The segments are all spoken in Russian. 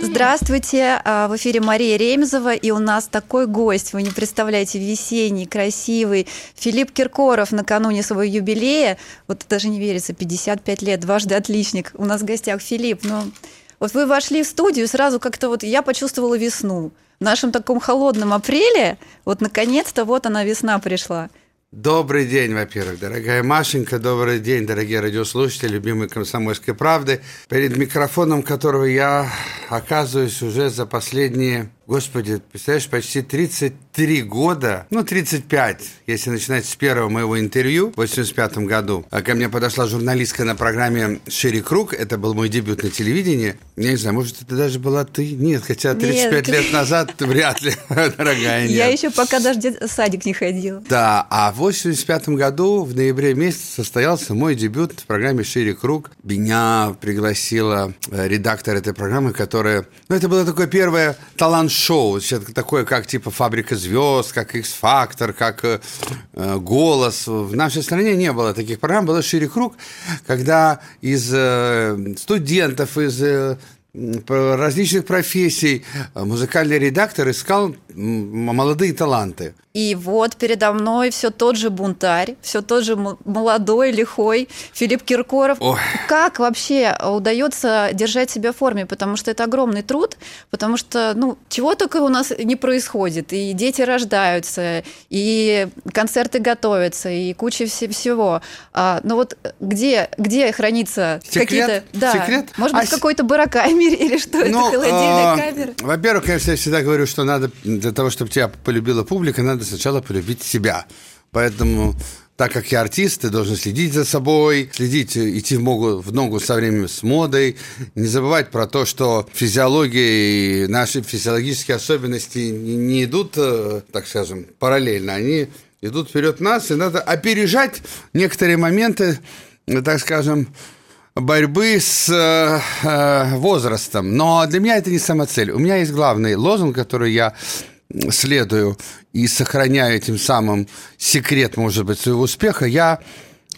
Здравствуйте, а, в эфире Мария Ремезова, и у нас такой гость, вы не представляете, весенний, красивый, Филипп Киркоров накануне своего юбилея, вот даже не верится, 55 лет, дважды отличник, у нас в гостях Филипп, но вот вы вошли в студию, сразу как-то вот я почувствовала весну. В нашем таком холодном апреле, вот наконец-то вот она весна пришла. Добрый день, во-первых, дорогая Машенька, добрый день, дорогие радиослушатели, любимые комсомольской правды, перед микрофоном которого я оказываюсь уже за последние Господи, представляешь, почти 33 года, ну, 35, если начинать с первого моего интервью в 85 году. А ко мне подошла журналистка на программе «Шире круг», это был мой дебют на телевидении. Я не знаю, может, это даже была ты? Нет, хотя 35 нет. лет назад вряд ли, дорогая, нет. Я еще пока даже в садик не ходила. Да, а в 85 году, в ноябре месяце, состоялся мой дебют в программе «Шире круг». Меня пригласила э, редактор этой программы, которая... Ну, это было такое первое талант шоу, такое как типа «Фабрика звезд», как «X-фактор», как э, «Голос». В нашей стране не было таких программ, был шире круг, когда из э, студентов, из э, различных профессий музыкальный редактор искал молодые таланты. И вот передо мной все тот же бунтарь, все тот же молодой, лихой Филипп Киркоров. Ой. Как вообще удается держать себя в форме? Потому что это огромный труд, потому что, ну, чего только у нас не происходит. И дети рождаются, и концерты готовятся, и куча всего. А, но вот где, где хранится какие-то... Да, Секрет? Может быть, а... какой-то барокамере или что ну, это, холодильная а... камера? Во-первых, конечно, я всегда говорю, что надо для того, чтобы тебя полюбила публика, надо сначала полюбить себя. Поэтому так как я артист, ты должен следить за собой, следить, идти в ногу, в ногу со временем с модой, не забывать про то, что физиология и наши физиологические особенности не, идут, э, так скажем, параллельно, они идут вперед нас, и надо опережать некоторые моменты, так скажем, борьбы с э, э возрастом. Но для меня это не самоцель. У меня есть главный лозунг, который я следую и сохраняю этим самым секрет, может быть, своего успеха, я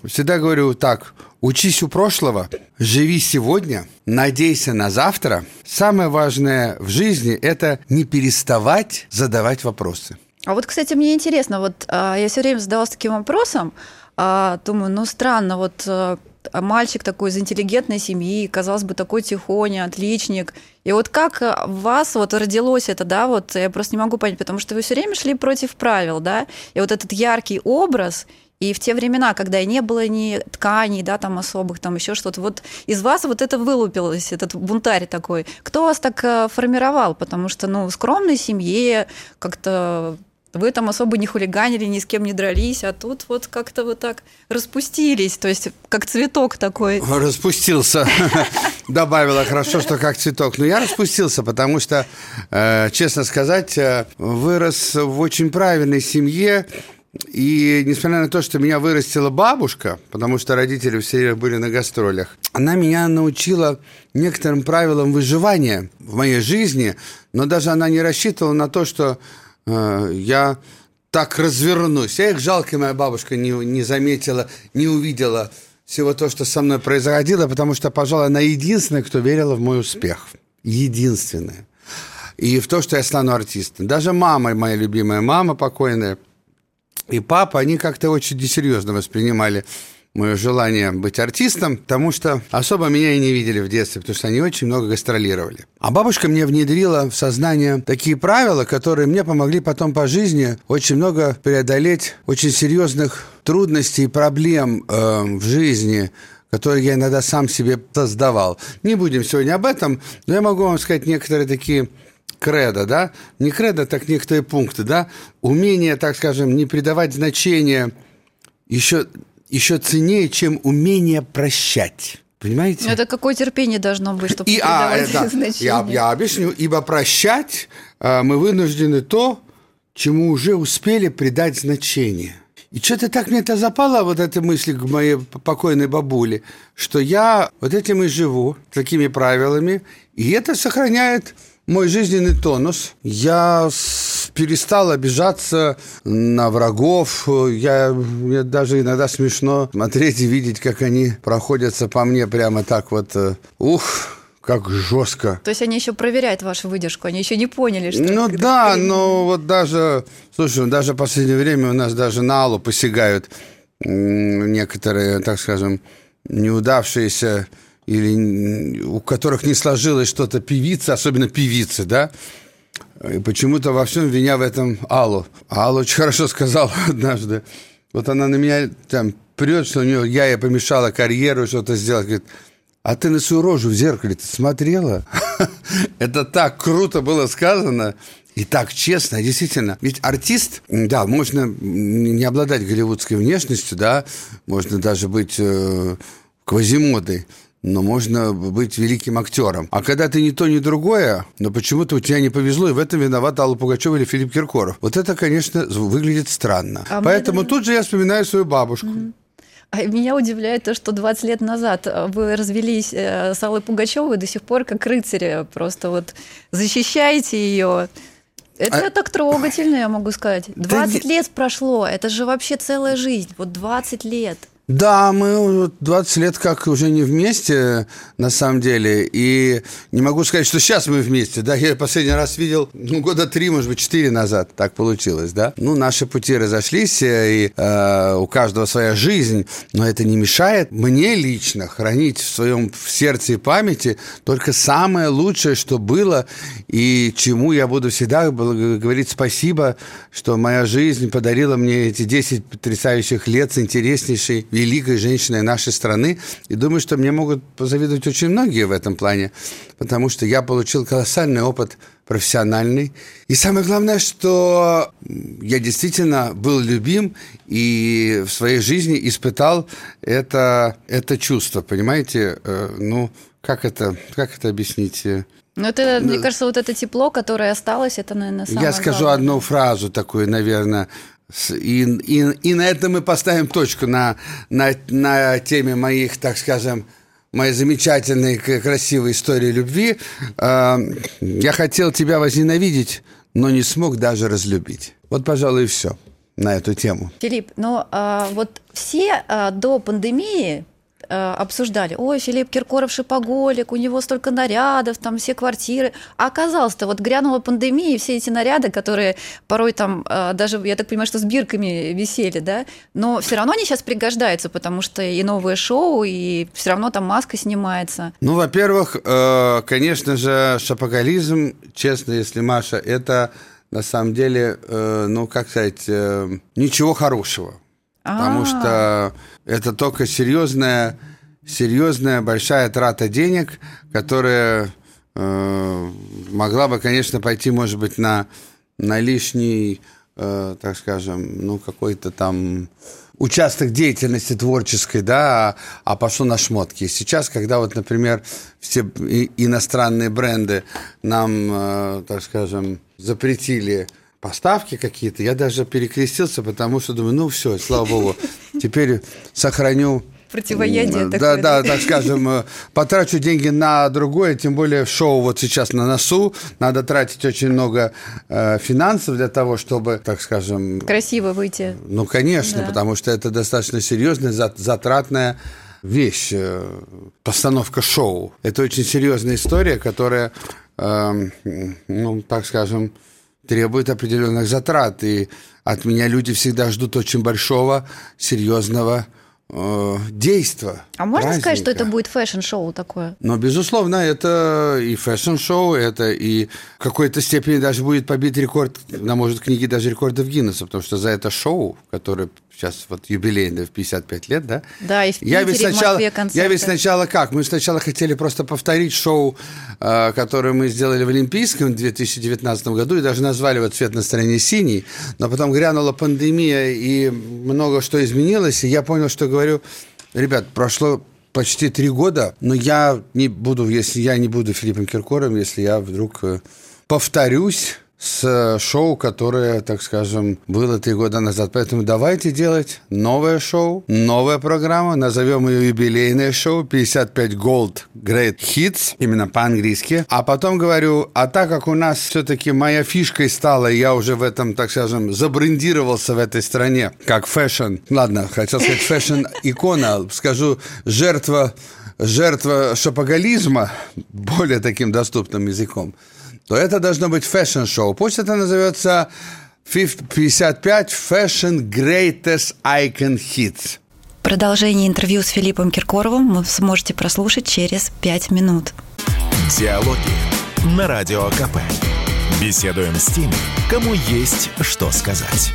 всегда говорю так, учись у прошлого, живи сегодня, надейся на завтра. Самое важное в жизни – это не переставать задавать вопросы. А вот, кстати, мне интересно, вот а, я все время задавалась таким вопросом, а, думаю, ну странно, вот а мальчик такой из интеллигентной семьи, казалось бы, такой тихоня, отличник. И вот как э, в вас вот родилось это, да, вот я просто не могу понять, потому что вы все время шли против правил, да, и вот этот яркий образ, и в те времена, когда и не было ни тканей, да, там особых, там еще что-то, вот из вас вот это вылупилось, этот бунтарь такой. Кто вас так э, формировал? Потому что, ну, в скромной семье как-то вы там особо не хулиганили, ни с кем не дрались, а тут вот как-то вы так распустились, то есть как цветок такой. Распустился. Добавила хорошо, что как цветок. Но я распустился, потому что, э, честно сказать, э, вырос в очень правильной семье, и несмотря на то, что меня вырастила бабушка, потому что родители все время были на гастролях, она меня научила некоторым правилам выживания в моей жизни, но даже она не рассчитывала на то, что Э, я так развернусь. Я их жалко, моя бабушка не, не заметила, не увидела всего то, что со мной происходило, потому что, пожалуй, она единственная, кто верила в мой успех. Единственная. И в то, что я стану артистом. Даже мама, моя любимая мама покойная, и папа, они как-то очень серьезно воспринимали мое желание быть артистом, потому что особо меня и не видели в детстве, потому что они очень много гастролировали. А бабушка мне внедрила в сознание такие правила, которые мне помогли потом по жизни очень много преодолеть очень серьезных трудностей и проблем э, в жизни, которые я иногда сам себе создавал. Не будем сегодня об этом, но я могу вам сказать некоторые такие кредо, да, не кредо, так некоторые пункты, да, умение, так скажем, не придавать значения еще еще ценнее, чем умение прощать. Понимаете? Это какое терпение должно быть, чтобы и, а, да, я, я объясню. Ибо прощать э, мы вынуждены то, чему уже успели придать значение. И что-то так мне это запало, вот эта мысль к моей покойной бабуле, что я вот этим и живу, такими правилами, и это сохраняет мой жизненный тонус. Я перестал обижаться на врагов. Я, мне даже иногда смешно смотреть и видеть, как они проходятся по мне прямо так вот. Э, ух, как жестко. То есть они еще проверяют вашу выдержку, они еще не поняли, что... Ну да, но вот даже, слушай, даже в последнее время у нас даже на Аллу посягают некоторые, так скажем, неудавшиеся или у которых не сложилось что-то певицы, особенно певицы, да, и почему-то во всем виня в этом Аллу. Алла очень хорошо сказала однажды. Вот она на меня там прет, что у нее я ей помешала карьеру что-то сделать. Говорит, а ты на свою рожу в зеркале ты смотрела? Это так круто было сказано. И так честно, действительно. Ведь артист, да, можно не обладать голливудской внешностью, да, можно даже быть э, квазимодой, но можно быть великим актером. А когда ты ни то, ни другое, но почему-то у тебя не повезло, и в этом виноват Алла Пугачева или Филипп Киркоров. Вот это, конечно, выглядит странно. А Поэтому это... тут же я вспоминаю свою бабушку. Mm-hmm. А меня удивляет то, что 20 лет назад э, вы развелись э, с Аллой Пугачевой до сих пор как рыцари. Просто вот защищаете ее. Это а... так трогательно, я могу сказать. 20 да... лет прошло, это же вообще целая жизнь. Вот 20 лет. Да, мы 20 лет как уже не вместе, на самом деле. И не могу сказать, что сейчас мы вместе. Да, я последний раз видел, ну, года три, может быть, четыре назад. Так получилось, да. Ну, наши пути разошлись, э, и э, у каждого своя жизнь. Но это не мешает мне лично хранить в своем в сердце и памяти только самое лучшее, что было, и чему я буду всегда говорить спасибо, что моя жизнь подарила мне эти 10 потрясающих лет с интереснейшей великой женщиной нашей страны. И думаю, что мне могут позавидовать очень многие в этом плане, потому что я получил колоссальный опыт профессиональный. И самое главное, что я действительно был любим и в своей жизни испытал это, это чувство, понимаете? Э, ну, как это, как это объяснить? Ну, это, мне кажется, вот это тепло, которое осталось, это, наверное, самое Я скажу главное. одну фразу такую, наверное, и, и, и на этом мы поставим точку на, на, на теме моих, так скажем, моей замечательной, красивой истории любви. А, я хотел тебя возненавидеть, но не смог даже разлюбить. Вот, пожалуй, и все на эту тему. Филипп, ну а, вот все а, до пандемии Э, обсуждали, ой, Филипп Киркоров шипоголик, у него столько нарядов, там все квартиры. А оказалось-то, вот грянула пандемия, и все эти наряды, которые порой там э, даже, я так понимаю, что с бирками висели, да, но все равно они сейчас пригождаются, потому что и новое шоу, и все равно там маска снимается. Ну, во-первых, э, конечно же, шапоголизм, честно, если Маша, это на самом деле, ну, как сказать, ничего хорошего. Потому а. что это только серьезная, серьезная большая трата денег, которая э, могла бы, конечно, пойти, может быть, на, на лишний, э, так скажем, ну, какой-то там участок деятельности творческой, да, а, а пошло на шмотки. Сейчас, когда вот, например, все иностранные бренды нам, э, так скажем, запретили поставки какие-то, я даже перекрестился, потому что думаю, ну все, слава богу, теперь сохраню противоядие да, такое. Да, да, так скажем, э, потрачу деньги на другое, тем более шоу вот сейчас на носу, надо тратить очень много э, финансов для того, чтобы, так скажем... Красиво выйти. Ну, конечно, да. потому что это достаточно серьезная, затратная вещь, э, постановка шоу. Это очень серьезная история, которая, э, ну, так скажем, требует определенных затрат. И от меня люди всегда ждут очень большого, серьезного э, действа. А можно праздника. сказать, что это будет фэшн-шоу такое? Но, безусловно, это и фэшн-шоу, это и в какой-то степени даже будет побит рекорд, на, может, книги даже рекордов Гиннесса, потому что за это шоу, которое сейчас вот юбилейное в 55 лет, да? Да, и в Питере, я ведь сначала, в Москве Я ведь сначала как? Мы сначала хотели просто повторить шоу, э, которое мы сделали в Олимпийском в 2019 году, и даже назвали вот «Цвет настроения синий», но потом грянула пандемия, и много что изменилось, и я понял, что говорю, ребят, прошло почти три года, но я не буду, если я не буду Филиппом Киркором, если я вдруг э, повторюсь с шоу, которое, так скажем, было три года назад. Поэтому давайте делать новое шоу, новая программа, назовем ее юбилейное шоу 55 Gold Great Hits, именно по-английски. А потом говорю, а так как у нас все-таки моя фишкой стала, я уже в этом, так скажем, забрендировался в этой стране, как фэшн, ладно, хотел сказать фэшн-икона, скажу, жертва жертва шопоголизма более таким доступным языком то это должно быть фэшн-шоу. Пусть это назовется 55 Fashion Greatest Icon Hits. Продолжение интервью с Филиппом Киркоровым вы сможете прослушать через 5 минут. Диалоги на Радио КП. Беседуем с теми, кому есть что сказать.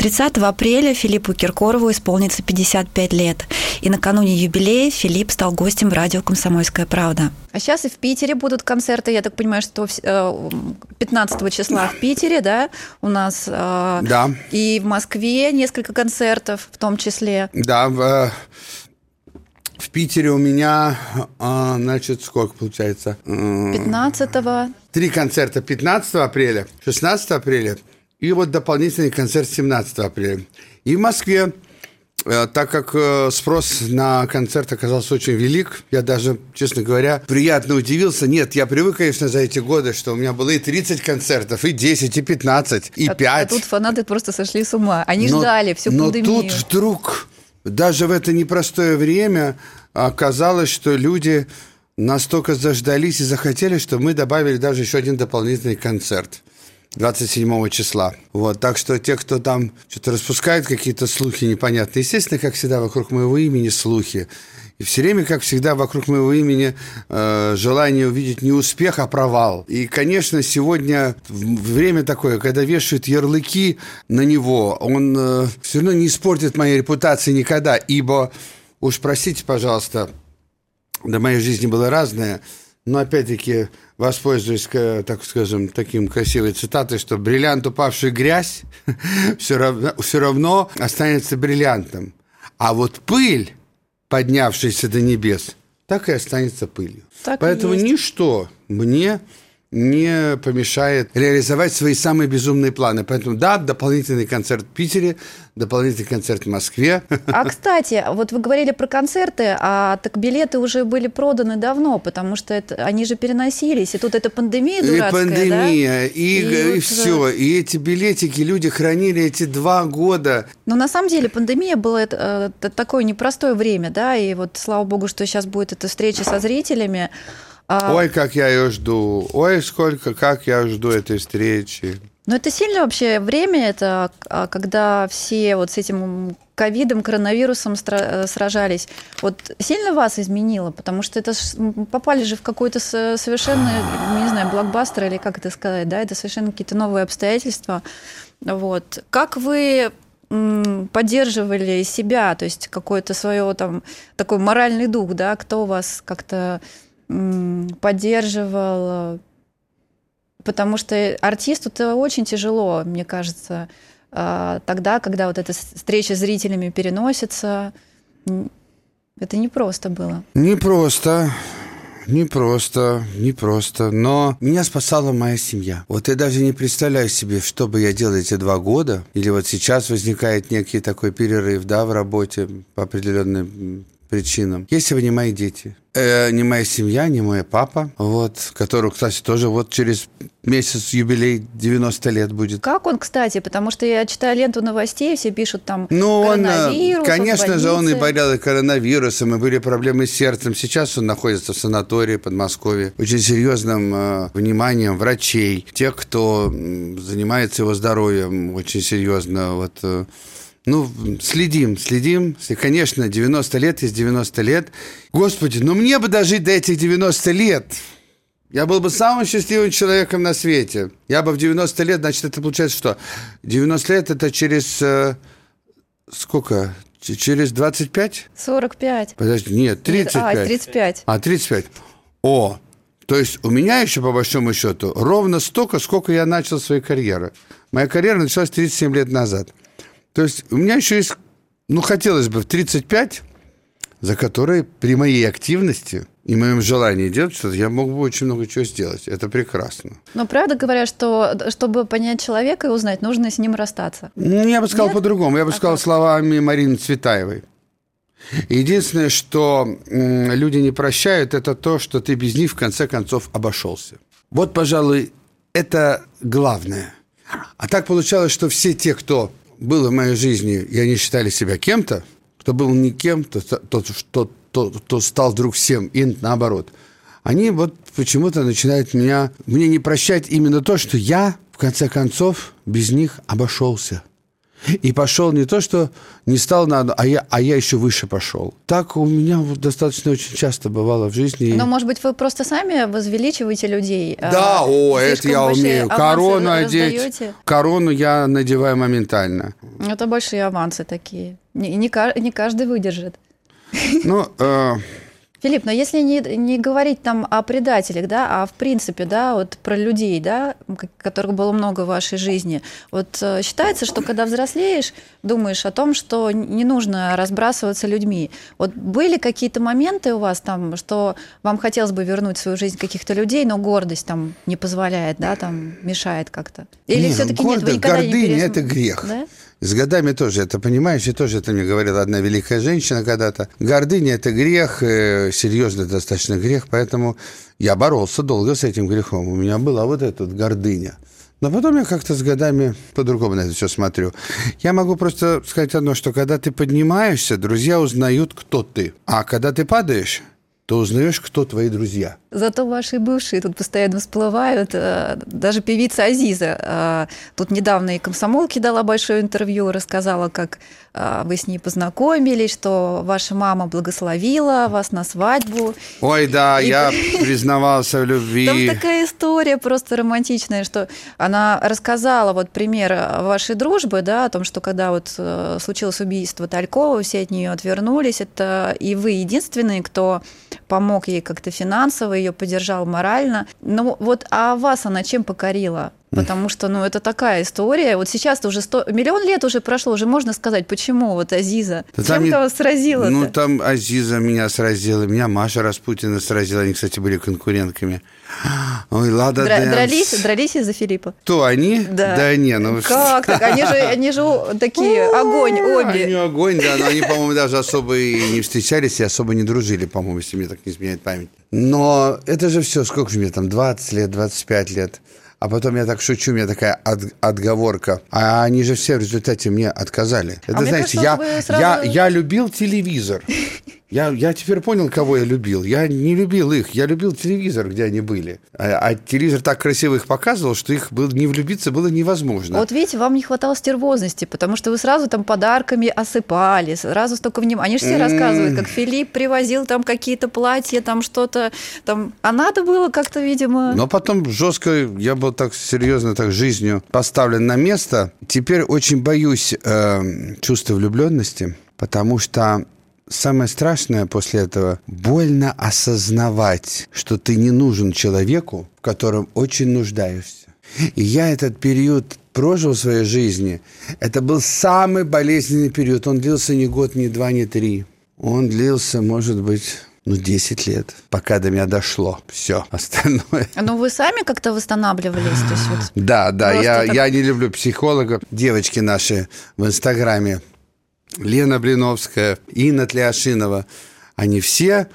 30 апреля Филиппу Киркорову исполнится 55 лет. И накануне юбилея Филипп стал гостем радио «Комсомольская правда». А сейчас и в Питере будут концерты. Я так понимаю, что 15 э, числа в Питере, да, у нас. Э, да. И в Москве несколько концертов в том числе. Да, в, э, в Питере у меня, значит, сколько получается? 15 Три концерта 15 апреля, 16 апреля и вот дополнительный концерт 17 апреля. И в Москве, э, так как э, спрос на концерт оказался очень велик, я даже, честно говоря, приятно удивился. Нет, я привык, конечно, за эти годы, что у меня было и 30 концертов, и 10, и 15, и а, 5. А тут фанаты просто сошли с ума. Они но, ждали всю но пандемию. Но тут вдруг, даже в это непростое время, оказалось, что люди настолько заждались и захотели, что мы добавили даже еще один дополнительный концерт. 27 числа. Вот, так что те, кто там что-то распускает какие-то слухи непонятные, естественно, как всегда, вокруг моего имени слухи. И все время, как всегда, вокруг моего имени э, желание увидеть не успех, а провал. И, конечно, сегодня время такое, когда вешают ярлыки на него, он э, все равно не испортит моей репутации никогда, ибо, уж простите, пожалуйста, до моей жизни было разное – но опять-таки воспользуюсь, так скажем, таким красивой цитатой, что бриллиант, упавший в грязь, все равно, все равно останется бриллиантом. А вот пыль, поднявшаяся до небес, так и останется пылью. Так Поэтому ничто мне не помешает реализовать свои самые безумные планы. Поэтому, да, дополнительный концерт в Питере, дополнительный концерт в Москве. А, кстати, вот вы говорили про концерты, а так билеты уже были проданы давно, потому что это, они же переносились, и тут это пандемия дурацкая, И пандемия, да? и, и, и вот... все, и эти билетики люди хранили эти два года. Но на самом деле пандемия была это, это такое непростое время, да, и вот слава богу, что сейчас будет эта встреча со зрителями, а... Ой, как я ее жду. Ой, сколько, как я жду этой встречи. Но это сильно вообще время, это а, когда все вот с этим ковидом, коронавирусом сражались. Вот сильно вас изменило? Потому что это попали же в какой-то совершенно, не знаю, блокбастер или как это сказать, да, это совершенно какие-то новые обстоятельства. Вот. Как вы поддерживали себя, то есть какой-то свое там такой моральный дух, да, кто вас как-то поддерживал, потому что артисту это очень тяжело, мне кажется, а, тогда, когда вот эта встреча с зрителями переносится, это непросто было. Непросто. Непросто, непросто, но меня спасала моя семья. Вот я даже не представляю себе, что бы я делал эти два года, или вот сейчас возникает некий такой перерыв, да, в работе по определенным причинам. Если бы не мои дети, э, не моя семья, не мой папа, вот, который, кстати, тоже вот через месяц юбилей 90 лет будет. Как он, кстати? Потому что я читаю ленту новостей, все пишут там ну, он, э, конечно же, он и болел и коронавирусом, и были проблемы с сердцем. Сейчас он находится в санатории под Подмосковье. Очень серьезным э, вниманием врачей, тех, кто занимается его здоровьем, очень серьезно. Вот, э, ну, следим, следим. Конечно, 90 лет есть 90 лет. Господи, ну мне бы дожить до этих 90 лет. Я был бы самым счастливым человеком на свете. Я бы в 90 лет, значит, это получается что? 90 лет это через... Э, сколько? Через 25? 45. Подожди, нет, 35. А, 35. А, 35. О, то есть у меня еще, по большому счету, ровно столько, сколько я начал свою карьеру. Моя карьера началась 37 лет назад. То есть у меня еще есть, ну, хотелось бы в 35 за которые при моей активности и моем желании делать что-то, я мог бы очень много чего сделать. Это прекрасно. Но правда говорят, что чтобы понять человека и узнать, нужно с ним расстаться. Ну, я бы сказал по-другому. Я бы а сказал как? словами Марины Цветаевой. Единственное, что люди не прощают, это то, что ты без них в конце концов обошелся. Вот, пожалуй, это главное. А так получалось, что все те, кто был в моей жизни, и они считали себя кем-то, кто был никем, тот, тот, тот, тот, тот стал вдруг всем, и наоборот. Они вот почему-то начинают меня, мне не прощать именно то, что я, в конце концов, без них обошелся. И пошел не то, что не стал надо, а я, а я еще выше пошел. Так у меня достаточно очень часто бывало в жизни. Но, может быть, вы просто сами возвеличиваете людей? А да, а, о, это я умею. Корону одеть. Корону я надеваю моментально. Это большие авансы такие. Не, не, не каждый выдержит. Ну, э, Филипп, но если не, не говорить там о предателях, да, а в принципе, да, вот про людей, да, которых было много в вашей жизни, вот э, считается, что когда взрослеешь, думаешь о том, что не нужно разбрасываться людьми. Вот были какие-то моменты у вас там, что вам хотелось бы вернуть в свою жизнь каких-то людей, но гордость там не позволяет, да, там мешает как-то? Или не, все-таки нет, вы никогда гордыня не перес... это грех. Да? С годами тоже это понимаешь, и тоже это мне говорила одна великая женщина когда-то. Гордыня – это грех, э, серьезный достаточно грех, поэтому я боролся долго с этим грехом. У меня была вот эта вот гордыня. Но потом я как-то с годами по-другому на это все смотрю. Я могу просто сказать одно, что когда ты поднимаешься, друзья узнают, кто ты. А когда ты падаешь, то узнаешь, кто твои друзья. Зато ваши бывшие тут постоянно всплывают. Э, даже певица Азиза э, тут недавно и комсомолке дала большое интервью, рассказала, как вы с ней познакомились, что ваша мама благословила вас на свадьбу. Ой, да, и... я признавался в любви. Там такая история просто романтичная, что она рассказала вот пример вашей дружбы, да, о том, что когда вот случилось убийство Талькова, все от нее отвернулись, это и вы единственные, кто помог ей как-то финансово, ее поддержал морально. Ну вот, а вас она чем покорила? Потому что, ну, это такая история. Вот сейчас-то уже сто... миллион лет уже прошло, уже можно сказать, почему вот Азиза. Да Чем не... вас сразила -то? Ну, там Азиза меня сразила, меня Маша Распутина сразила. Они, кстати, были конкурентками. Ой, Лада Дра- дрались, дрались из-за Филиппа? То они? Да. Да не, ну... Как так? Они же, они же такие огонь обе. Они огонь, да, но они, по-моему, даже особо и не встречались и особо не дружили, по-моему, если мне так не изменяет память. Но это же все, сколько же мне там, 20 лет, 25 лет. А потом я так шучу, у меня такая от, отговорка. А они же все в результате мне отказали. Это, а знаете, я, сразу... я, я любил телевизор. Я, я теперь понял, кого я любил. Я не любил их, я любил телевизор, где они были. А, а телевизор так красиво их показывал, что их было, не влюбиться было невозможно. Вот видите, вам не хватало стервозности, потому что вы сразу там подарками осыпали, сразу столько внимания. Они же все рассказывают, как Филипп привозил там какие-то платья, там что-то, там, а надо было как-то, видимо... Но потом жестко, я был так серьезно, так жизнью поставлен на место. Теперь очень боюсь э, чувства влюбленности, потому что самое страшное после этого – больно осознавать, что ты не нужен человеку, в котором очень нуждаешься. И я этот период прожил в своей жизни. Это был самый болезненный период. Он длился не год, не два, не три. Он длился, может быть, ну, 10 лет, пока до меня дошло все остальное. Ну, вы сами как-то восстанавливались? То есть вот да, да, я, так... я не люблю психологов. Девочки наши в Инстаграме Лена Блиновская, Инна Тляшинова, они все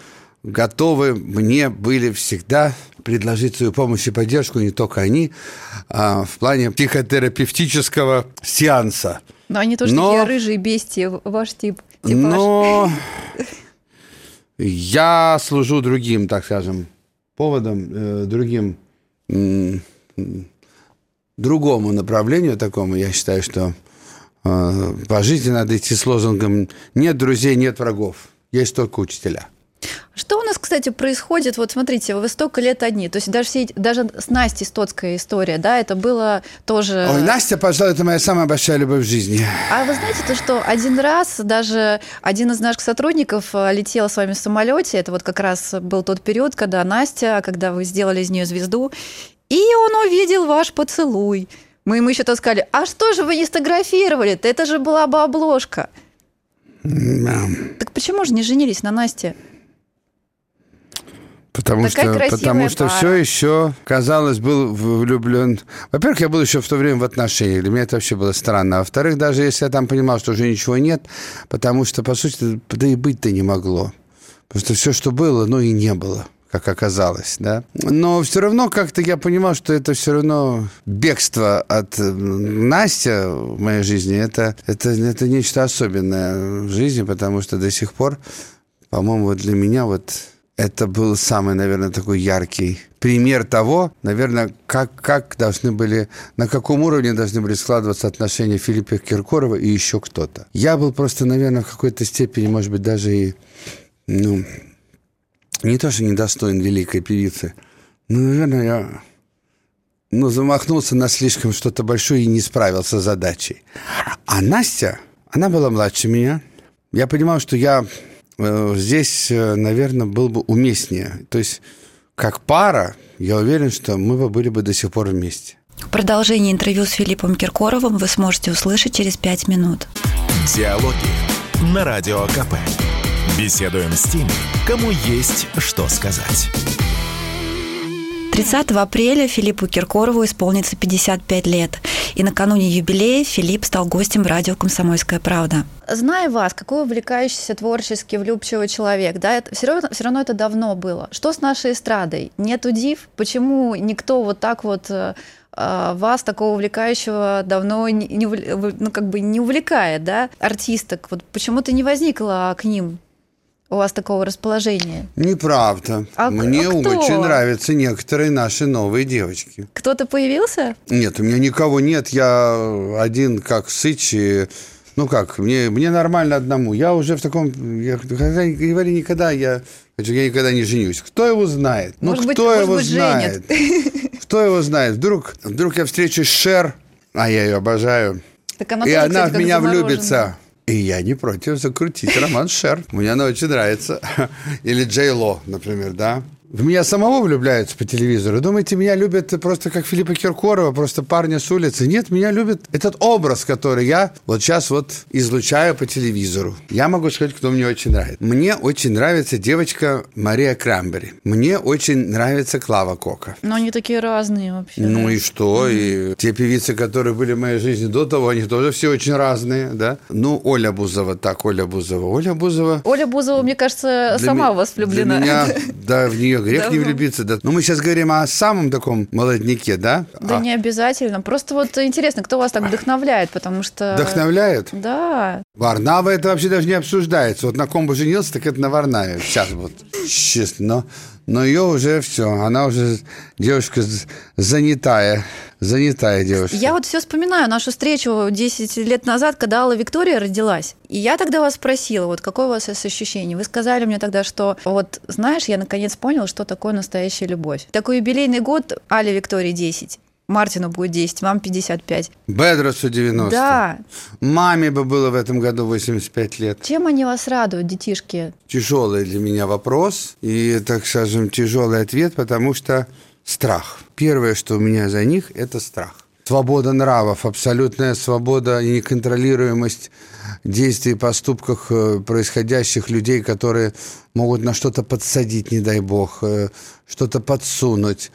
готовы мне были всегда предложить свою помощь и поддержку, не только они, а в плане психотерапевтического сеанса. Но они тоже Но... такие рыжие бестии, ваш тип. Типаж. Но я служу другим, так скажем, поводом, э, другим, другому направлению такому. Я считаю, что по жизни надо идти с лозунгом «нет друзей, нет врагов, есть только учителя». Что у нас, кстати, происходит? Вот смотрите, вы столько лет одни. То есть даже, все, даже с Настей Стоцкая история, да, это было тоже... Ой, Настя, пожалуй, это моя самая большая любовь в жизни. А вы знаете то, что один раз даже один из наших сотрудников э, летел с вами в самолете, это вот как раз был тот период, когда Настя, когда вы сделали из нее звезду, и он увидел ваш поцелуй. Мы ему еще то сказали, а что же вы не сфотографировали-то? Это же была бы обложка. Да. Так почему же не женились на Насте? Потому Такая что, потому что пара. все еще, казалось, был влюблен. Во-первых, я был еще в то время в отношениях. Для меня это вообще было странно. А во-вторых, даже если я там понимал, что уже ничего нет, потому что, по сути, да и быть-то не могло. Потому что все, что было, ну и не было как оказалось, да. Но все равно как-то я понимал, что это все равно бегство от э, Настя в моей жизни, это, это, это нечто особенное в жизни, потому что до сих пор, по-моему, для меня вот это был самый, наверное, такой яркий пример того, наверное, как, как должны были, на каком уровне должны были складываться отношения Филиппа Киркорова и еще кто-то. Я был просто, наверное, в какой-то степени, может быть, даже и, ну, не то, что недостоин великой певицы, но, наверное, я ну, замахнулся на слишком что-то большое и не справился с задачей. А Настя, она была младше меня. Я понимал, что я э, здесь, э, наверное, был бы уместнее. То есть, как пара, я уверен, что мы бы были бы до сих пор вместе. Продолжение интервью с Филиппом Киркоровым вы сможете услышать через пять минут. Диалоги на Радио КП. Беседуем с теми, кому есть что сказать. 30 апреля Филиппу Киркорову исполнится 55 лет. И накануне юбилея Филипп стал гостем радио «Комсомольская правда». Зная вас, какой увлекающийся творчески влюбчивый человек, да, это, все, равно, все равно это давно было. Что с нашей эстрадой? Нет удив? Почему никто вот так вот э, вас, такого увлекающего, давно не, не, ну, как бы не увлекает, да, артисток? Вот почему-то не возникло к ним у вас такого расположения? Неправда. А Мне а кто? очень нравятся некоторые наши новые девочки. Кто-то появился? Нет, у меня никого нет. Я один как сыч. И, ну как, мне, мне нормально одному. Я уже в таком... Я когда, говори никогда, я, я никогда не женюсь. Кто его знает? Ну, Может быть, кто может его быть, знает? Кто его знает? Вдруг, вдруг я встречусь с Шер, а я ее обожаю, Так она и тоже, она кстати, в меня влюбится. И я не против закрутить роман Шер. Мне она очень нравится. Или Джей Ло, например, да? В меня самого влюбляются по телевизору. Думаете, меня любят просто как Филиппа Киркорова, просто парня с улицы? Нет, меня любят этот образ, который я вот сейчас вот излучаю по телевизору. Я могу сказать, кто мне очень нравится. Мне очень нравится девочка Мария Крамбери. Мне очень нравится Клава Кока. Но они такие разные вообще. Ну да. и что? И те певицы, которые были в моей жизни до того, они тоже все очень разные, да? Ну, Оля Бузова, так, Оля Бузова. Оля Бузова... Оля Бузова, мне кажется, сама в вас влюблена. Для меня, да, в нее грех не Давно. влюбиться. Да. Но мы сейчас говорим о самом таком молодняке, да? Да А не обязательно. Просто вот интересно, кто вас так вдохновляет, потому что... Вдохновляет? Да. Варнава это вообще даже не обсуждается. Вот на ком бы женился, так это на Варнаве. Сейчас вот, честно. Но, ее уже все. Она уже девушка занятая. Занятая девушка. Я вот все вспоминаю нашу встречу 10 лет назад, когда Алла Виктория родилась. И я тогда вас спросила, вот какое у вас ощущение? Вы сказали мне тогда, что вот, знаешь, я наконец понял, что такое настоящая любовь. Такой юбилейный год Али Виктории 10. Мартину будет 10, вам 55. Бедросу 90. Да. Маме бы было в этом году 85 лет. Чем они вас радуют, детишки? Тяжелый для меня вопрос и, так скажем, тяжелый ответ, потому что страх. Первое, что у меня за них, это страх. Свобода нравов, абсолютная свобода и неконтролируемость действий и поступках э, происходящих людей, которые могут на что-то подсадить, не дай бог, э, что-то подсунуть.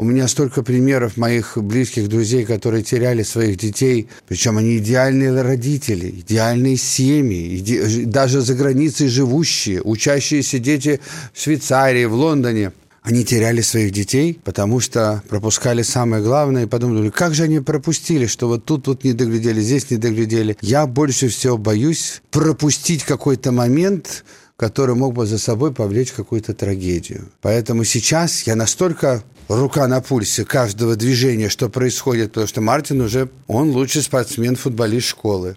У меня столько примеров моих близких друзей, которые теряли своих детей, причем они идеальные родители, идеальные семьи, иде- даже за границей живущие, учащиеся дети в Швейцарии, в Лондоне. Они теряли своих детей, потому что пропускали самое главное и подумали, как же они пропустили, что вот тут вот не доглядели, здесь не доглядели. Я больше всего боюсь пропустить какой-то момент, который мог бы за собой повлечь какую-то трагедию. Поэтому сейчас я настолько рука на пульсе каждого движения, что происходит, потому что Мартин уже, он лучший спортсмен, футболист школы.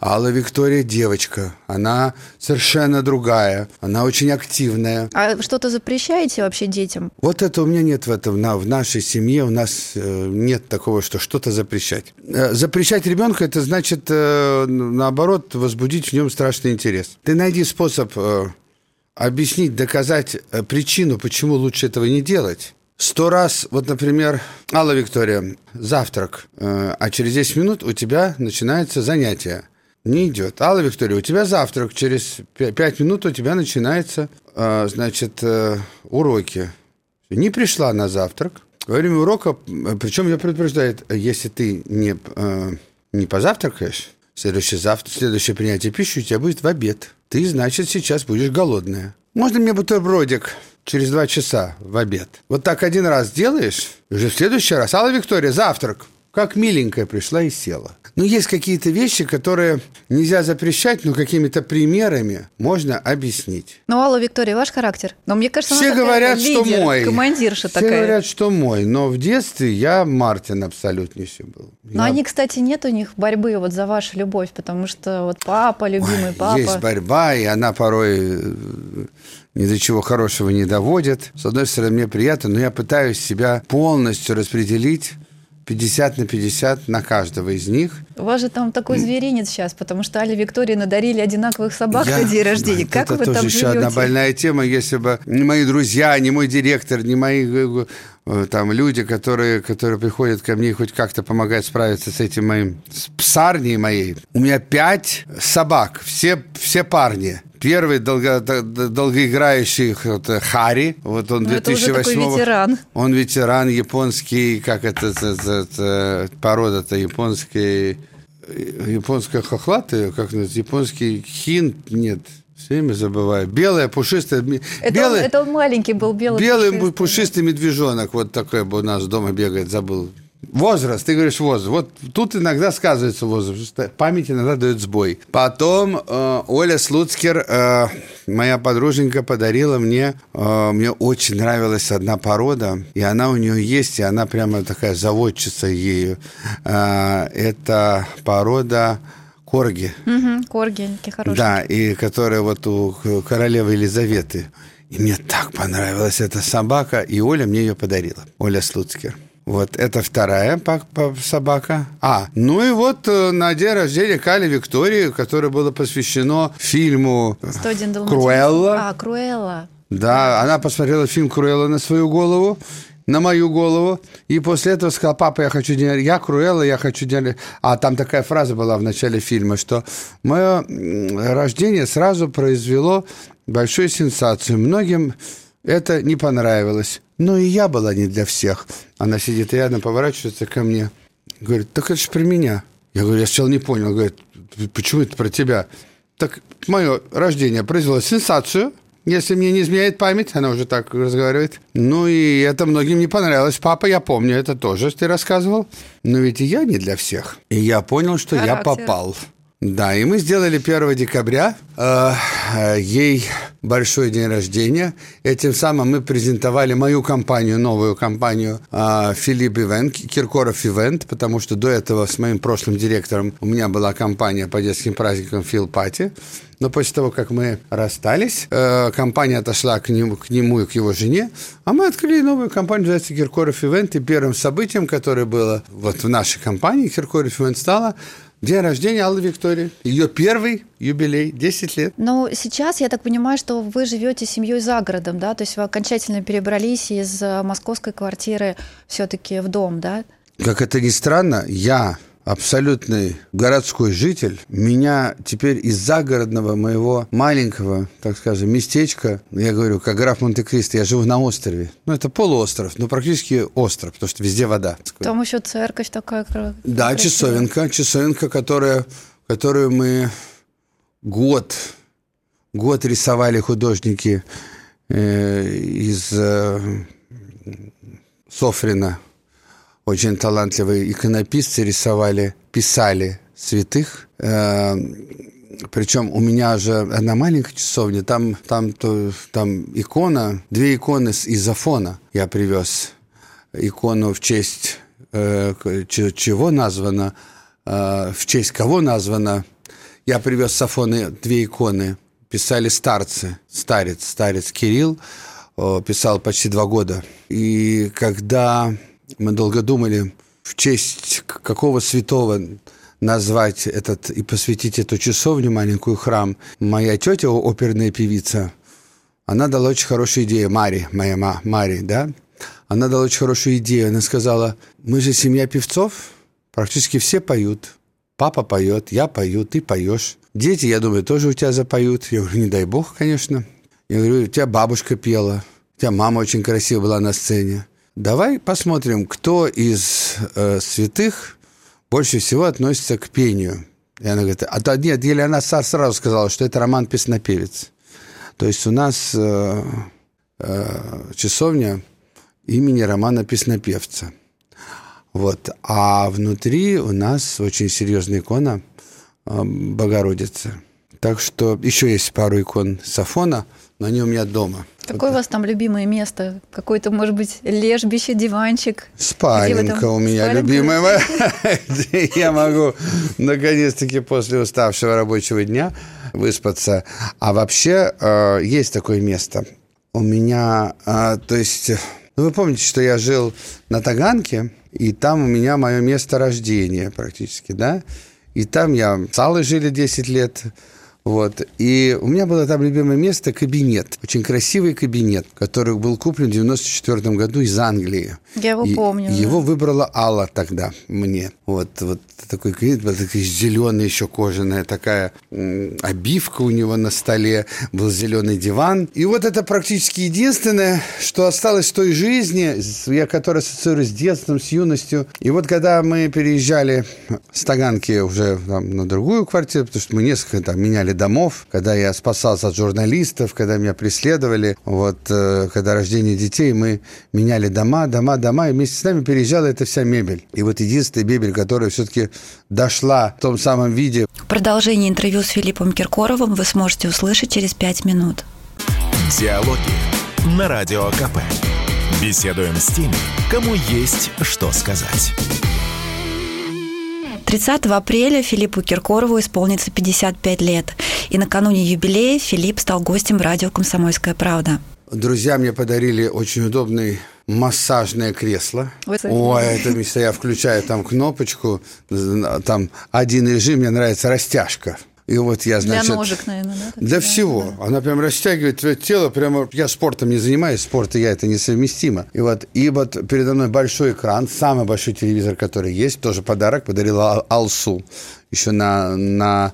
Алла Виктория девочка, она совершенно другая, она очень активная. А что-то запрещаете вообще детям? Вот это у меня нет в этом, на, в нашей семье у нас э, нет такого, что что-то запрещать. Э, запрещать ребенка, это значит, э, наоборот, возбудить в нем страшный интерес. Ты найди способ э, объяснить, доказать причину, почему лучше этого не делать. Сто раз, вот, например, Алла Виктория, завтрак, э, а через 10 минут у тебя начинается занятие. Не идет. Алла Виктория, у тебя завтрак. Через пять минут у тебя начинается, э, значит, э, уроки. Не пришла на завтрак. Во время урока, причем я предупреждаю, если ты не, не позавтракаешь, следующее, завтра, следующее принятие пищи у тебя будет в обед. Ты, значит, сейчас будешь голодная. Можно мне бутербродик через два часа в обед? Вот так один раз делаешь, уже в следующий раз. Алла Виктория, завтрак. Как миленькая пришла и села. Но есть какие-то вещи, которые нельзя запрещать, но какими-то примерами можно объяснить. Ну, Алла Виктория, ваш характер? Но мне кажется, Все говорят, лидер, что мой. командирша Все такая. говорят, что мой. Но в детстве я Мартин абсолютнейший был. Но Я- они, кстати, нет у них борьбы вот за вашу любовь, потому что вот папа, любимый Ой, папа. Есть борьба, и она порой э, ни до чего хорошего не доводит. С одной стороны, мне приятно, но я пытаюсь себя полностью распределить 50 на 50 на каждого из них. У вас же там такой зверинец сейчас, потому что Али Виктории надарили одинаковых собак Я- на день рождения. Это Как вы тоже там еще одна живете? больная тема. Если бы не мои друзья, не мой директор, не мои э, э, там люди, которые, которые приходят ко мне и хоть как-то помогают справиться с этим моим, с псарней моей. У меня пять собак, все, все парни. Первый долго, долгоиграющий вот, э, Хари, вот он Ну, это уже 2008 такой ветеран. Он ветеран японский, как это, это- это- порода-то японский, э, японская хохлатая, как называется, японский хин, нет, все время забываю. Белая, пушистая, Это, белый, он, это он маленький был, белый белый пушистый. пушистый медвежонок, вот такой бы у нас дома бегает, забыл. Возраст, ты говоришь возраст. Вот тут иногда сказывается возраст, память иногда дает сбой. Потом э, Оля Слуцкер, э, моя подруженька, подарила мне, э, мне очень нравилась одна порода, и она у нее есть, и она прямо такая заводчица ею. Э, это порода корги. Мгм, коргенький хороший. Да, и которая вот у королевы Елизаветы. И мне так понравилась эта собака, и Оля мне ее подарила. Оля Слуцкер. Вот это вторая собака. А, ну и вот э, на день рождения Кали Виктории, которое было посвящено фильму 101 Далматинец. Круэлла. А, Круэлла. Да, она посмотрела фильм Круэлла на свою голову, на мою голову, и после этого сказала, папа, я хочу день я Круэлла, я хочу день А там такая фраза была в начале фильма, что мое рождение сразу произвело большую сенсацию. Многим это не понравилось. Но и я была не для всех. Она сидит рядом, поворачивается ко мне. Говорит, так это же про меня. Я говорю, я сначала не понял. Говорит, почему это про тебя? Так мое рождение произвело сенсацию, если мне не изменяет память, она уже так разговаривает. Ну и это многим не понравилось. Папа, я помню, это тоже ты рассказывал. Но ведь и я не для всех. И я понял, что я Характер. попал. Да, и мы сделали 1 декабря э, э, ей большой день рождения. Этим самым мы презентовали мою компанию, новую компанию э, Филипп Ивент, Киркоров Ивент, потому что до этого с моим прошлым директором у меня была компания по детским праздникам Фил Пати. Но после того, как мы расстались, э, компания отошла к нему, к нему и к его жене, а мы открыли новую компанию, называется Киркоров Ивент. И первым событием, которое было вот в нашей компании Киркоров Ивент, стало День рождения Аллы Виктории. Ее первый юбилей, 10 лет. Но сейчас я так понимаю, что вы живете семьей за городом, да? То есть вы окончательно перебрались из э, московской квартиры все-таки в дом, да? Как это ни странно, я абсолютный городской житель. Меня теперь из загородного моего маленького, так скажем, местечка, я говорю, как граф Монте-Кристо, я живу на острове. Ну, это полуостров, но практически остров, потому что везде вода. Там еще церковь такая. кра- Да, красивая. часовенка, часовенка, которая, которую мы год, год рисовали художники э, из э, Софрина. Очень талантливые иконописцы рисовали, писали святых. Э, причем у меня же одна маленькая часовня, там, там, то, там икона, две иконы из Афона я привез. Икону в честь э, чего названо, э, в честь кого названо. Я привез с Афона две иконы. Писали старцы, старец, старец Кирилл, писал почти два года. И когда мы долго думали, в честь какого святого назвать этот и посвятить эту часовню, маленькую храм, моя тетя, оперная певица, она дала очень хорошую идею, Мари, моя ма, Мари, да? Она дала очень хорошую идею. Она сказала, мы же семья певцов, практически все поют. Папа поет, я пою, ты поешь. Дети, я думаю, тоже у тебя запоют. Я говорю, не дай бог, конечно. Я говорю, у тебя бабушка пела, у тебя мама очень красивая была на сцене. Давай посмотрим, кто из э, святых больше всего относится к пению. И она говорит, а то нет, или она сразу сказала, что это роман песнопевец. То есть у нас э, э, часовня имени Романа Песнопевца. Вот. А внутри у нас очень серьезная икона э, Богородицы. Так что еще есть пару икон Сафона – но они у меня дома. Какое у вас там любимое место? Какое-то, может быть, лежбище, диванчик? Спаленка у меня Спаленка? любимая. Я могу, наконец-таки, после уставшего рабочего дня выспаться. А вообще э, есть такое место. У меня, э, то есть, ну, вы помните, что я жил на Таганке, и там у меня мое место рождения практически, да? И там я с Аллой жили 10 лет, вот. И у меня было там любимое место – кабинет. Очень красивый кабинет, который был куплен в 94 году из Англии. Я его и помню. Его да. выбрала Алла тогда мне. Вот, вот такой кабинет, был такой зеленый еще кожаная такая обивка у него на столе, был зеленый диван. И вот это практически единственное, что осталось в той жизни, я которая ассоциирую с детством, с юностью. И вот когда мы переезжали с Таганки уже там, на другую квартиру, потому что мы несколько там меняли домов, когда я спасался от журналистов, когда меня преследовали, вот, э, когда рождение детей, мы меняли дома, дома, дома, и вместе с нами переезжала эта вся мебель. И вот единственная мебель, которая все-таки дошла в том самом виде. Продолжение интервью с Филиппом Киркоровым вы сможете услышать через пять минут. Диалоги на Радио КП. Беседуем с теми, кому есть что сказать. 30 апреля Филиппу Киркорову исполнится 55 лет. И накануне юбилея Филипп стал гостем радио «Комсомольская правда». Друзья мне подарили очень удобный массажное кресло. Ой, это мечта. Я включаю там кнопочку, там один режим, мне нравится растяжка. И вот я, значит... Для ножек, наверное, да? Для да, всего. Да. Она прям растягивает твое тело, прямо... Я спортом не занимаюсь, спорт и я, это несовместимо. И вот, и вот передо мной большой экран, самый большой телевизор, который есть, тоже подарок, подарила Алсу. Еще на, на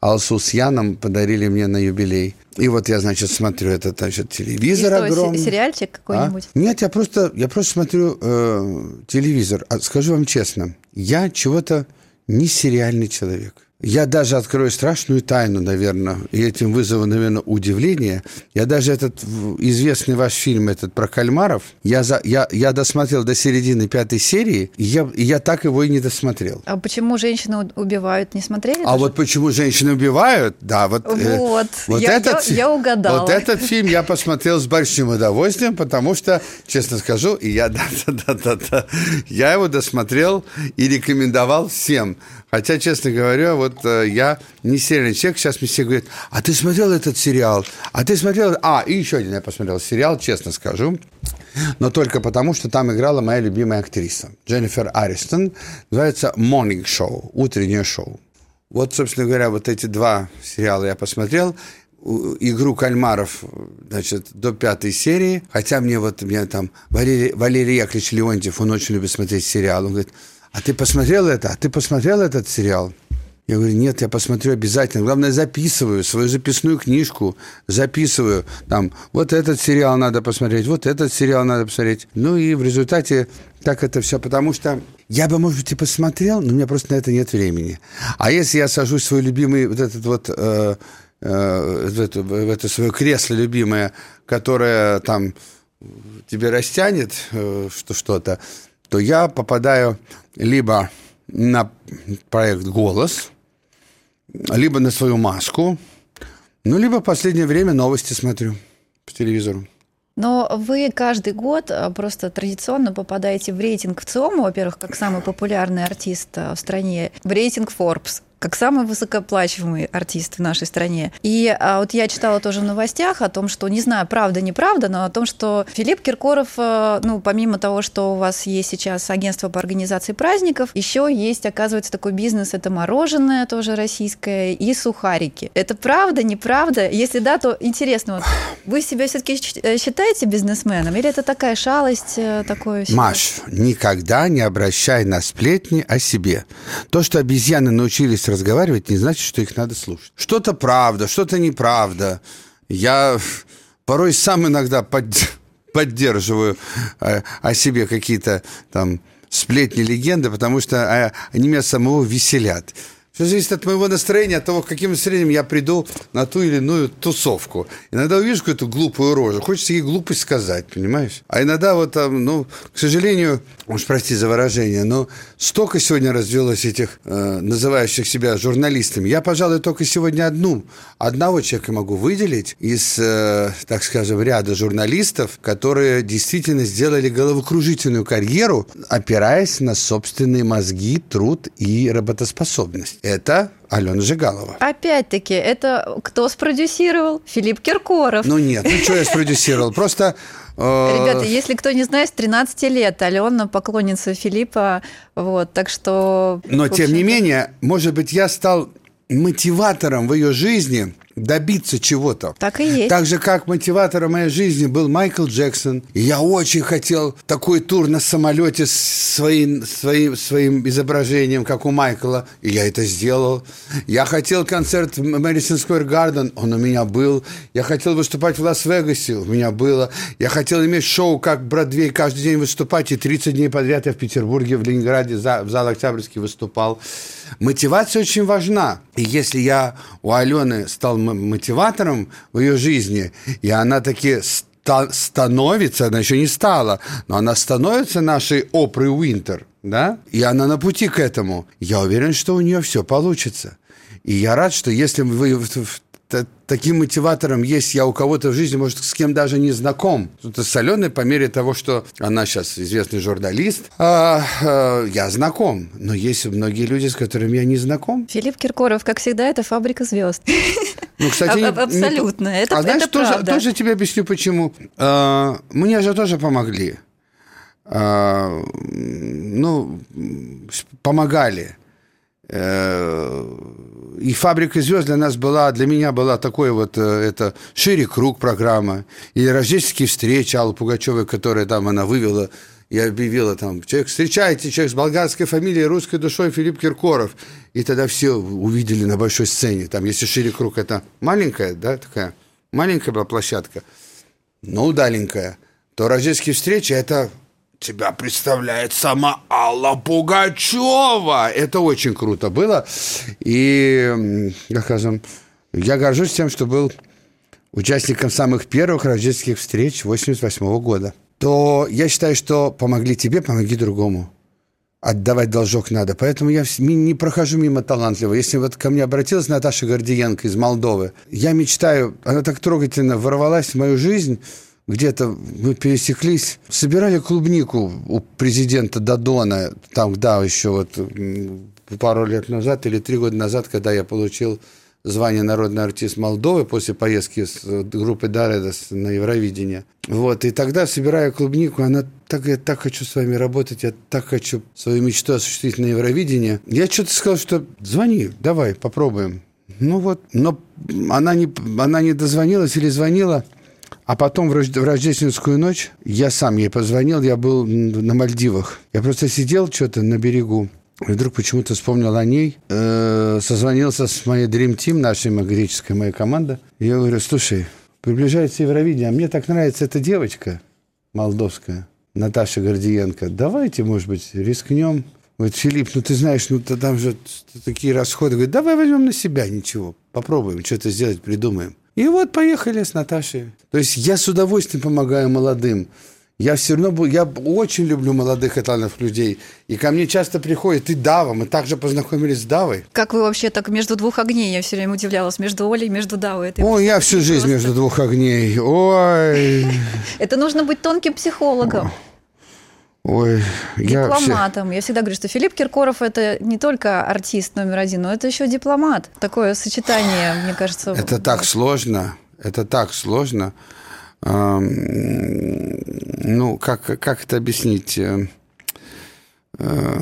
Алсу с Яном подарили мне на юбилей. И вот я, значит, смотрю этот, значит, телевизор и что, огромный. сериальчик какой-нибудь? А? Нет, я просто, я просто смотрю э, телевизор. А скажу вам честно, я чего-то не сериальный человек. Я даже открою страшную тайну, наверное, и этим вызову, наверное, удивление. Я даже этот известный ваш фильм, этот про кальмаров, я, за, я, я досмотрел до середины пятой серии, и я, и я так его и не досмотрел. А почему женщины убивают, не смотрели? А вот почему женщины убивают, да, вот. Вот, э, вот я, этот, я, я угадала. Вот этот фильм я посмотрел с большим удовольствием, потому что, честно скажу, и я, да, да, да, да, я его досмотрел и рекомендовал всем. Хотя, честно говоря, вот э, я не серийный человек. Сейчас мне все говорят, а ты смотрел этот сериал? А ты смотрел... А, и еще один я посмотрел сериал, честно скажу. Но только потому, что там играла моя любимая актриса. Дженнифер Аристон. Называется «Morning Show», «Утреннее шоу». Вот, собственно говоря, вот эти два сериала я посмотрел игру кальмаров, значит, до пятой серии. Хотя мне вот, меня там Валерий, Валерий Яковлевич Леонтьев, он очень любит смотреть сериал. Он говорит, а ты посмотрел это? А ты посмотрел этот сериал? Я говорю, нет, я посмотрю обязательно. Главное, записываю свою записную книжку, записываю. Там, вот этот сериал надо посмотреть, вот этот сериал надо посмотреть. Ну и в результате так это все, потому что я бы, может быть, и посмотрел, но у меня просто на это нет времени. А если я сажусь в свой любимый вот этот вот... Э, э, в, это, в это свое кресло любимое, которое там тебе растянет э, что, что-то, то я попадаю либо на проект «Голос», либо на свою маску, ну, либо в последнее время новости смотрю по телевизору. Но вы каждый год а, просто традиционно попадаете в рейтинг ЦИОМа, во-первых, как самый популярный артист а, в стране, в рейтинг Forbes. Как самый высокооплачиваемый артист в нашей стране. И а, вот я читала тоже в новостях о том, что, не знаю, правда, неправда, но о том, что Филипп Киркоров, э, ну, помимо того, что у вас есть сейчас агентство по организации праздников, еще есть, оказывается, такой бизнес, это мороженое тоже российское и сухарики. Это правда, неправда? Если да, то интересно, вот, вы себя все-таки э, считаете бизнесменом или это такая шалость, э, такое? Маш, никогда не обращай на сплетни о себе. То, что обезьяны научились разговаривать, не значит, что их надо слушать. Что-то правда, что-то неправда. Я порой сам иногда под... поддерживаю э, о себе какие-то там сплетни, легенды, потому что э, они меня самого веселят. Все зависит от моего настроения, от того, каким настроением я приду на ту или иную тусовку. Иногда увижу какую-то глупую рожу, хочется ей глупость сказать, понимаешь? А иногда вот там, ну, к сожалению, уж прости за выражение, но столько сегодня развелось этих э, называющих себя журналистами. Я, пожалуй, только сегодня одну, одного человека могу выделить из, э, так скажем, ряда журналистов, которые действительно сделали головокружительную карьеру, опираясь на собственные мозги, труд и работоспособность это Алена Жигалова. Опять-таки, это кто спродюсировал? Филипп Киркоров. Ну нет, ну что я спродюсировал? Просто э, Ребята, если кто не знает, с 13 лет Алена поклонница Филиппа, вот, так что... Но, тем не менее, может быть, я стал мотиватором в ее жизни – добиться чего-то. Так и есть. Так же, как мотиватором моей жизни был Майкл Джексон. И я очень хотел такой тур на самолете с своим, своим, своим изображением, как у Майкла. И я это сделал. Я хотел концерт в Мэдисон Сквер Гарден. Он у меня был. Я хотел выступать в Лас-Вегасе. У меня было. Я хотел иметь шоу, как Бродвей, каждый день выступать. И 30 дней подряд я в Петербурге, в Ленинграде, в зал Октябрьский выступал. Мотивация очень важна. И если я у Алены стал мотиватором в ее жизни, и она таки становится, она еще не стала, но она становится нашей Опрой Уинтер, да, и она на пути к этому. Я уверен, что у нее все получится. И я рад, что если вы таким мотиватором есть я у кого-то в жизни, может, с кем даже не знаком. С Аленой по мере того, что она сейчас известный журналист, а, а, я знаком. Но есть многие люди, с которыми я не знаком. Филипп Киркоров, как всегда, это фабрика звезд. Ну, кстати, а, абсолютно. Не... Это, а знаешь, это тоже, правда. тоже тебе объясню, почему. А, мне же тоже помогли. А, ну, помогали. Э, и «Фабрика звезд» для нас была, для меня была такой вот, э, это «Шире круг» программа, или «Рождественские встречи» Аллы Пугачевой, которая там она вывела и объявила там, человек, встречайте, человек с болгарской фамилией, русской душой Филипп Киркоров. И тогда все увидели на большой сцене. Там, если шире круг, это маленькая, да, такая маленькая была площадка, но удаленькая, то рождественские встречи – это тебя представляет сама Алла Пугачева. Это очень круто было. И, как скажем, я горжусь тем, что был участником самых первых рождественских встреч 88 года. То я считаю, что помогли тебе, помоги другому. Отдавать должок надо. Поэтому я не прохожу мимо талантливого. Если вот ко мне обратилась Наташа Гордиенко из Молдовы, я мечтаю, она так трогательно ворвалась в мою жизнь, где-то мы пересеклись, собирали клубнику у президента Дадона, там, да, еще вот пару лет назад или три года назад, когда я получил звание народный артист Молдовы после поездки с группой Даредас на Евровидение. Вот, и тогда, собирая клубнику, она так, я так хочу с вами работать, я так хочу свою мечту осуществить на Евровидении. Я что-то сказал, что звони, давай, попробуем. Ну вот, но она не, она не дозвонилась или звонила, а потом в рождественскую ночь я сам ей позвонил, я был на Мальдивах. Я просто сидел что-то на берегу, и вдруг почему-то вспомнил о ней, э, созвонился с моей Dream Team, нашей греческой моей команда. И я говорю, слушай, приближается Евровидение, а мне так нравится эта девочка молдовская, Наташа Гордиенко. Давайте, может быть, рискнем. Говорит, Филипп, ну ты знаешь, ну там же такие расходы. Говорит, давай возьмем на себя ничего, попробуем что-то сделать, придумаем. И вот поехали с Наташей. То есть я с удовольствием помогаю молодым. Я все равно, я очень люблю молодых и талантливых людей. И ко мне часто приходят, и Дава, мы также познакомились с Давой. Как вы вообще так между двух огней? Я все время удивлялась, между Олей и между Давой. Это Ой, я всю жизнь просто... между двух огней. Ой. Это нужно быть тонким психологом. Ой, я все... дипломатом. Я всегда говорю, что Филипп Киркоров это не только артист номер один, но это еще дипломат. Такое сочетание, мне кажется. Это так сложно, это так сложно. Ну, как, как это объяснить? Э, э,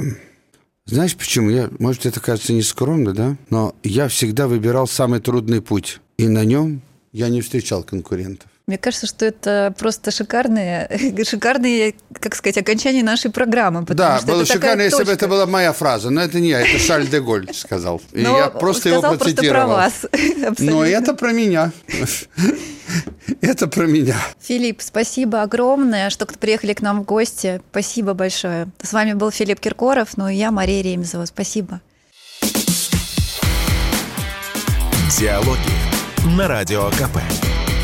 Знаешь почему? Я, может, это кажется нескромно, да? Но я всегда выбирал самый трудный путь. И на нем я не встречал конкурентов. Мне кажется, что это просто шикарные, шикарные, как сказать, окончания нашей программы. потому Да, что было это такая шикарно, если бы это была моя фраза. Но это не я, это Шарль де Голь сказал. И Но я просто его сказал просто про процитировал. вас. Но Абсолютно. это про меня. Это про меня. Филипп, спасибо огромное, что приехали к нам в гости. Спасибо большое. С вами был Филипп Киркоров, ну и я, Мария Ремезова. Спасибо. Диалоги на Радио КП.